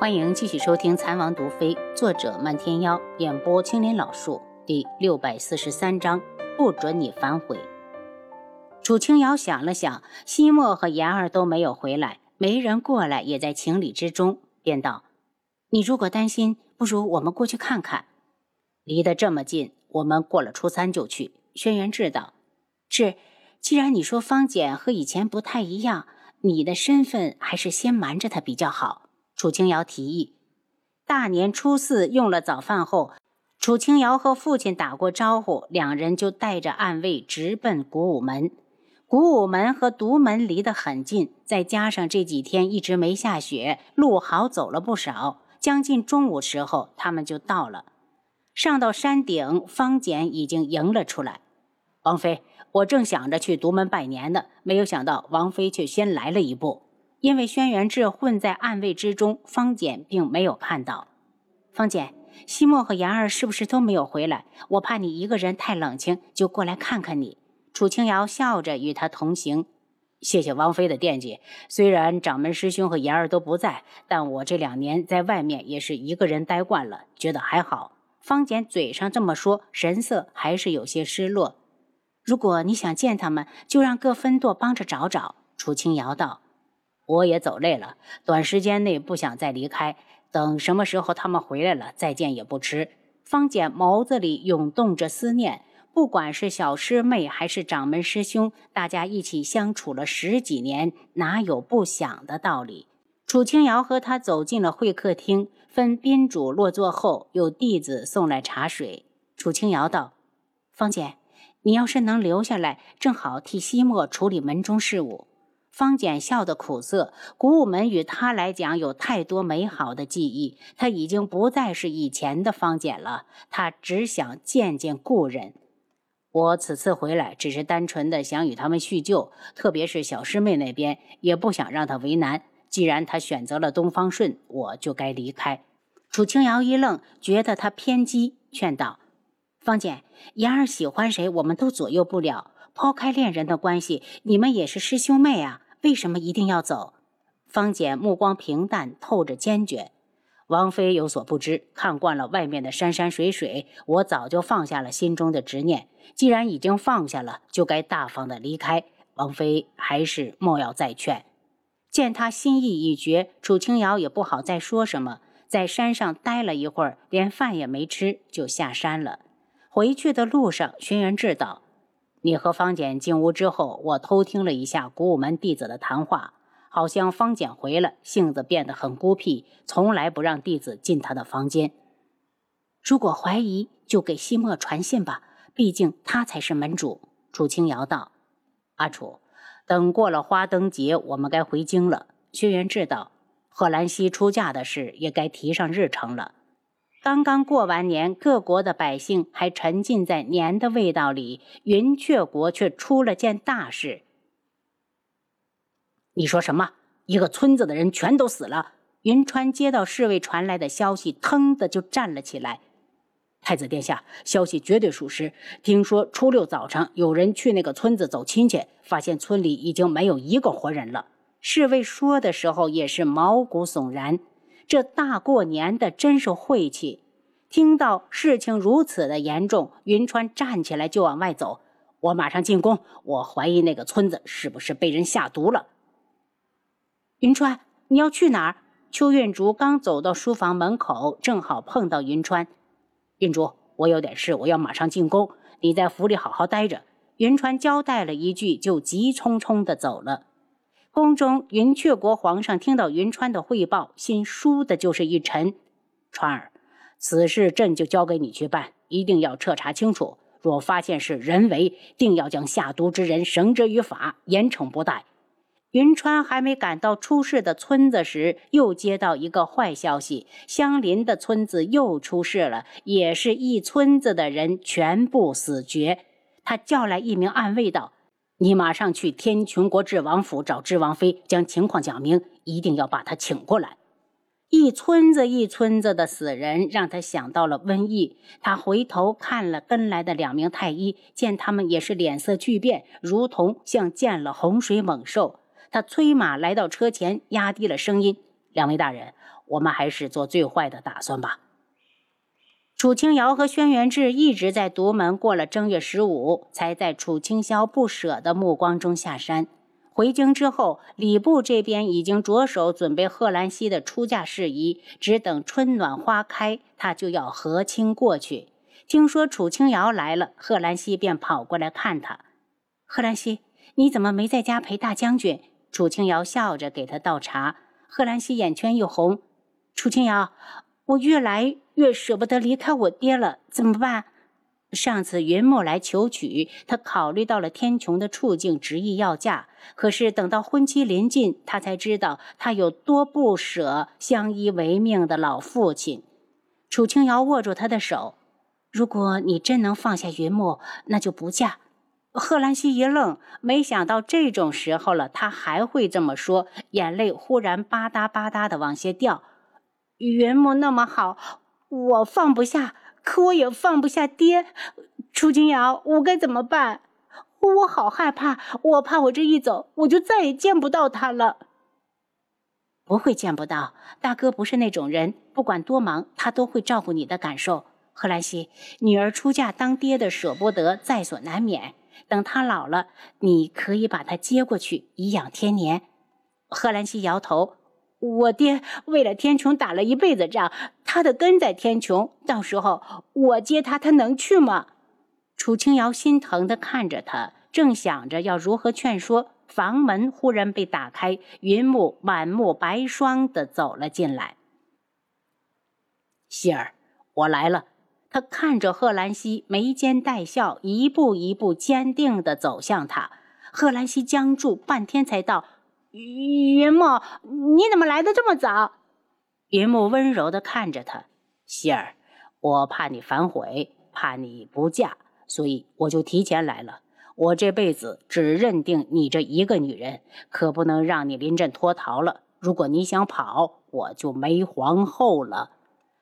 欢迎继续收听《残王毒妃》，作者漫天妖，演播青莲老树，第六百四十三章：不准你反悔。楚清瑶想了想，西莫和妍儿都没有回来，没人过来也在情理之中，便道：“你如果担心，不如我们过去看看。离得这么近，我们过了初三就去。”轩辕志道：“是，既然你说方简和以前不太一样，你的身份还是先瞒着他比较好。”楚清瑶提议，大年初四用了早饭后，楚清瑶和父亲打过招呼，两人就带着暗卫直奔古武门。古武门和独门离得很近，再加上这几天一直没下雪，路好走了不少。将近中午时候，他们就到了。上到山顶，方简已经迎了出来。王妃，我正想着去独门拜年呢，没有想到王妃却先来了一步。因为轩辕志混在暗卫之中，方简并没有看到。方简，西莫和言儿是不是都没有回来？我怕你一个人太冷清，就过来看看你。楚清瑶笑着与他同行。谢谢王妃的惦记。虽然掌门师兄和言儿都不在，但我这两年在外面也是一个人待惯了，觉得还好。方简嘴上这么说，神色还是有些失落。如果你想见他们，就让各分舵帮着找找。楚清瑶道。我也走累了，短时间内不想再离开。等什么时候他们回来了，再见也不迟。方简眸子里涌动着思念，不管是小师妹还是掌门师兄，大家一起相处了十几年，哪有不想的道理？楚清瑶和他走进了会客厅，分宾主落座后，有弟子送来茶水。楚清瑶道：“方简，你要是能留下来，正好替西莫处理门中事务。”方简笑得苦涩，古武门与他来讲有太多美好的记忆，他已经不再是以前的方简了。他只想见见故人。我此次回来，只是单纯的想与他们叙旧，特别是小师妹那边，也不想让她为难。既然她选择了东方顺，我就该离开。楚清瑶一愣，觉得他偏激，劝道：“方简，言儿喜欢谁，我们都左右不了。抛开恋人的关系，你们也是师兄妹啊。”为什么一定要走？方简目光平淡，透着坚决。王妃有所不知，看惯了外面的山山水水，我早就放下了心中的执念。既然已经放下了，就该大方的离开。王妃还是莫要再劝。见他心意已决，楚清瑶也不好再说什么，在山上待了一会儿，连饭也没吃，就下山了。回去的路上，轩辕志道。你和方简进屋之后，我偷听了一下古武门弟子的谈话，好像方简回了，性子变得很孤僻，从来不让弟子进他的房间。如果怀疑，就给西莫传信吧，毕竟他才是门主。楚清瑶道：“阿楚，等过了花灯节，我们该回京了。”轩辕志道：“贺兰溪出嫁的事也该提上日程了。”刚刚过完年，各国的百姓还沉浸在年的味道里，云雀国却出了件大事。你说什么？一个村子的人全都死了？云川接到侍卫传来的消息，腾的就站了起来。太子殿下，消息绝对属实。听说初六早上有人去那个村子走亲戚，发现村里已经没有一个活人了。侍卫说的时候也是毛骨悚然。这大过年的真是晦气！听到事情如此的严重，云川站起来就往外走。我马上进宫。我怀疑那个村子是不是被人下毒了？云川，你要去哪儿？邱运竹刚走到书房门口，正好碰到云川。运竹，我有点事，我要马上进宫。你在府里好好待着。云川交代了一句，就急匆匆的走了。宫中，云雀国皇上听到云川的汇报，心倏的就是一沉。川儿，此事朕就交给你去办，一定要彻查清楚。若发现是人为，定要将下毒之人绳之于法，严惩不贷。云川还没赶到出事的村子时，又接到一个坏消息：相邻的村子又出事了，也是一村子的人全部死绝。他叫来一名暗卫道。你马上去天穹国智王府找智王妃，将情况讲明，一定要把她请过来。一村子一村子的死人，让他想到了瘟疫。他回头看了跟来的两名太医，见他们也是脸色巨变，如同像见了洪水猛兽。他催马来到车前，压低了声音：“两位大人，我们还是做最坏的打算吧。楚清瑶和轩辕志一直在独门，过了正月十五，才在楚清霄不舍的目光中下山。回京之后，礼部这边已经着手准备贺兰溪的出嫁事宜，只等春暖花开，他就要和亲过去。听说楚清瑶来了，贺兰溪便跑过来看他。贺兰溪，你怎么没在家陪大将军？楚清瑶笑着给他倒茶。贺兰溪眼圈一红，楚清瑶，我越来越舍不得离开我爹了，怎么办？上次云木来求娶，他考虑到了天穹的处境，执意要嫁。可是等到婚期临近，他才知道他有多不舍相依为命的老父亲。楚清瑶握住他的手：“如果你真能放下云木，那就不嫁。”贺兰西一愣，没想到这种时候了，他还会这么说，眼泪忽然吧嗒吧嗒的往下掉。云木那么好，我放不下。可我也放不下爹，楚金瑶，我该怎么办？我好害怕，我怕我这一走，我就再也见不到他了。不会见不到，大哥不是那种人，不管多忙，他都会照顾你的感受。贺兰西，女儿出嫁当爹的舍不得，在所难免。等他老了，你可以把他接过去，颐养天年。贺兰溪摇头。我爹为了天穹打了一辈子仗，他的根在天穹。到时候我接他，他能去吗？楚清瑶心疼的看着他，正想着要如何劝说，房门忽然被打开，云木满目白霜的走了进来。希儿，我来了。他看着贺兰溪，眉间带笑，一步一步坚定的走向他。贺兰溪僵住，半天才道。云木，你怎么来的这么早？云木温柔地看着他，希儿，我怕你反悔，怕你不嫁，所以我就提前来了。我这辈子只认定你这一个女人，可不能让你临阵脱逃了。如果你想跑，我就没皇后了。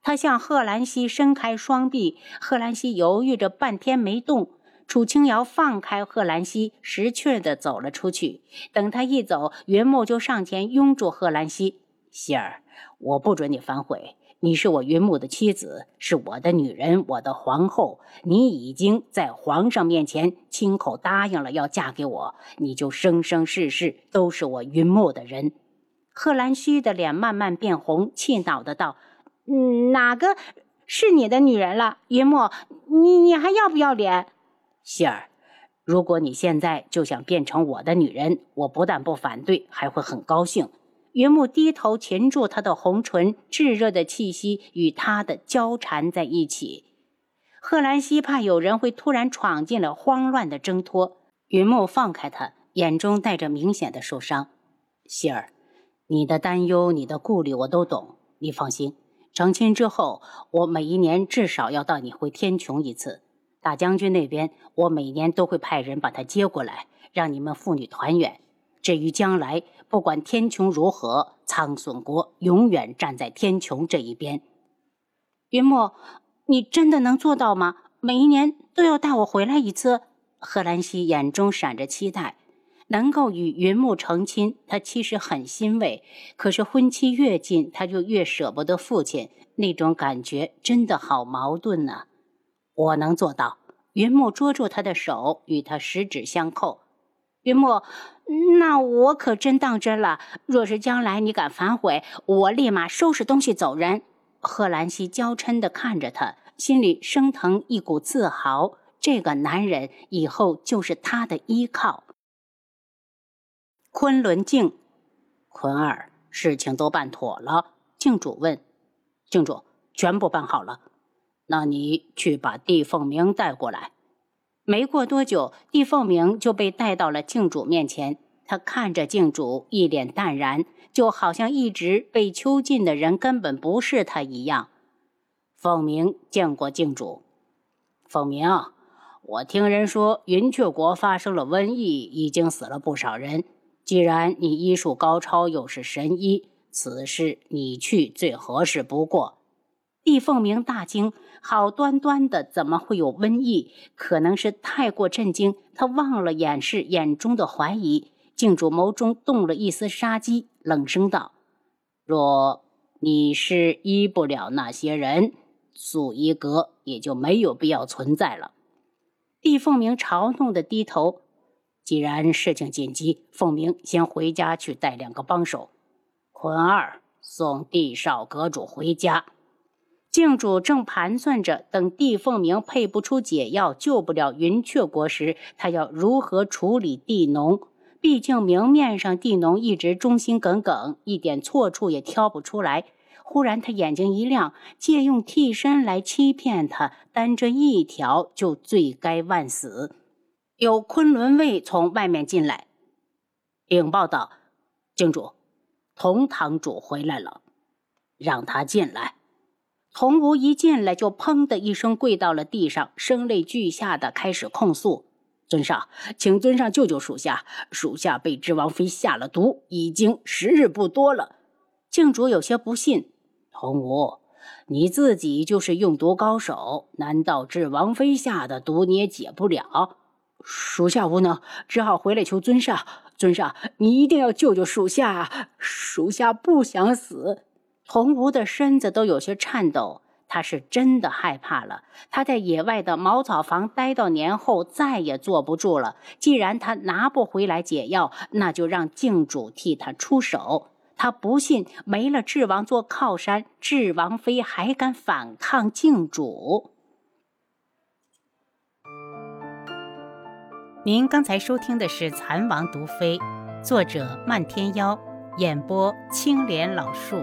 他向贺兰溪伸开双臂，贺兰溪犹豫着半天没动。楚清瑶放开贺兰溪，识趣地走了出去。等他一走，云木就上前拥住贺兰溪：“希儿，我不准你反悔。你是我云木的妻子，是我的女人，我的皇后。你已经在皇上面前亲口答应了要嫁给我，你就生生世世都是我云木的人。”贺兰溪的脸慢慢变红，气恼的道：“哪个是你的女人了？云墨，你你还要不要脸？”希儿，如果你现在就想变成我的女人，我不但不反对，还会很高兴。云木低头擒住她的红唇，炙热的气息与她的交缠在一起。贺兰西怕有人会突然闯进了慌乱的挣脱，云木放开他，眼中带着明显的受伤。希儿，你的担忧，你的顾虑，我都懂。你放心，成亲之后，我每一年至少要带你回天穹一次。大将军那边，我每年都会派人把他接过来，让你们父女团圆。至于将来，不管天穹如何，苍隼国永远站在天穹这一边。云墨，你真的能做到吗？每一年都要带我回来一次？贺兰溪眼中闪着期待，能够与云木成亲，他其实很欣慰。可是婚期越近，他就越舍不得父亲，那种感觉真的好矛盾呢。我能做到。云木捉住他的手，与他十指相扣。云木，那我可真当真了。若是将来你敢反悔，我立马收拾东西走人。贺兰溪娇嗔地看着他，心里升腾一股自豪。这个男人以后就是他的依靠。昆仑镜，坤儿，事情都办妥了。镜主问：“镜主，全部办好了。”那你去把帝凤鸣带过来。没过多久，帝凤鸣就被带到了镜主面前。他看着镜主，一脸淡然，就好像一直被囚禁的人根本不是他一样。凤鸣见过镜主。凤鸣，我听人说云雀国发生了瘟疫，已经死了不少人。既然你医术高超，又是神医，此事你去最合适不过。帝凤鸣大惊，好端端的怎么会有瘟疫？可能是太过震惊，他忘了掩饰眼中的怀疑。镜主眸中动了一丝杀机，冷声道：“若你是医不了那些人，素衣阁也就没有必要存在了。帝凤鸣嘲弄的低头。既然事情紧急，凤鸣先回家去带两个帮手。坤二送帝少阁主回家。靖主正盘算着，等帝凤鸣配不出解药，救不了云雀国时，他要如何处理地农？毕竟明面上地农一直忠心耿耿，一点错处也挑不出来。忽然他眼睛一亮，借用替身来欺骗他，单这一条就罪该万死。有昆仑卫从外面进来，禀报道：“靖主，同堂主回来了，让他进来。”童无一进来就砰的一声跪到了地上，声泪俱下的开始控诉：“尊上，请尊上救救属下，属下被智王妃下了毒，已经时日不多了。”靖主有些不信：“童无，你自己就是用毒高手，难道智王妃下的毒你也解不了？”属下无能，只好回来求尊上。尊上，你一定要救救属下，属下不想死。童无的身子都有些颤抖，他是真的害怕了。他在野外的茅草房待到年后，再也坐不住了。既然他拿不回来解药，那就让靖主替他出手。他不信没了智王做靠山，智王妃还敢反抗靖主。您刚才收听的是《蚕王毒妃》，作者漫天妖，演播青莲老树。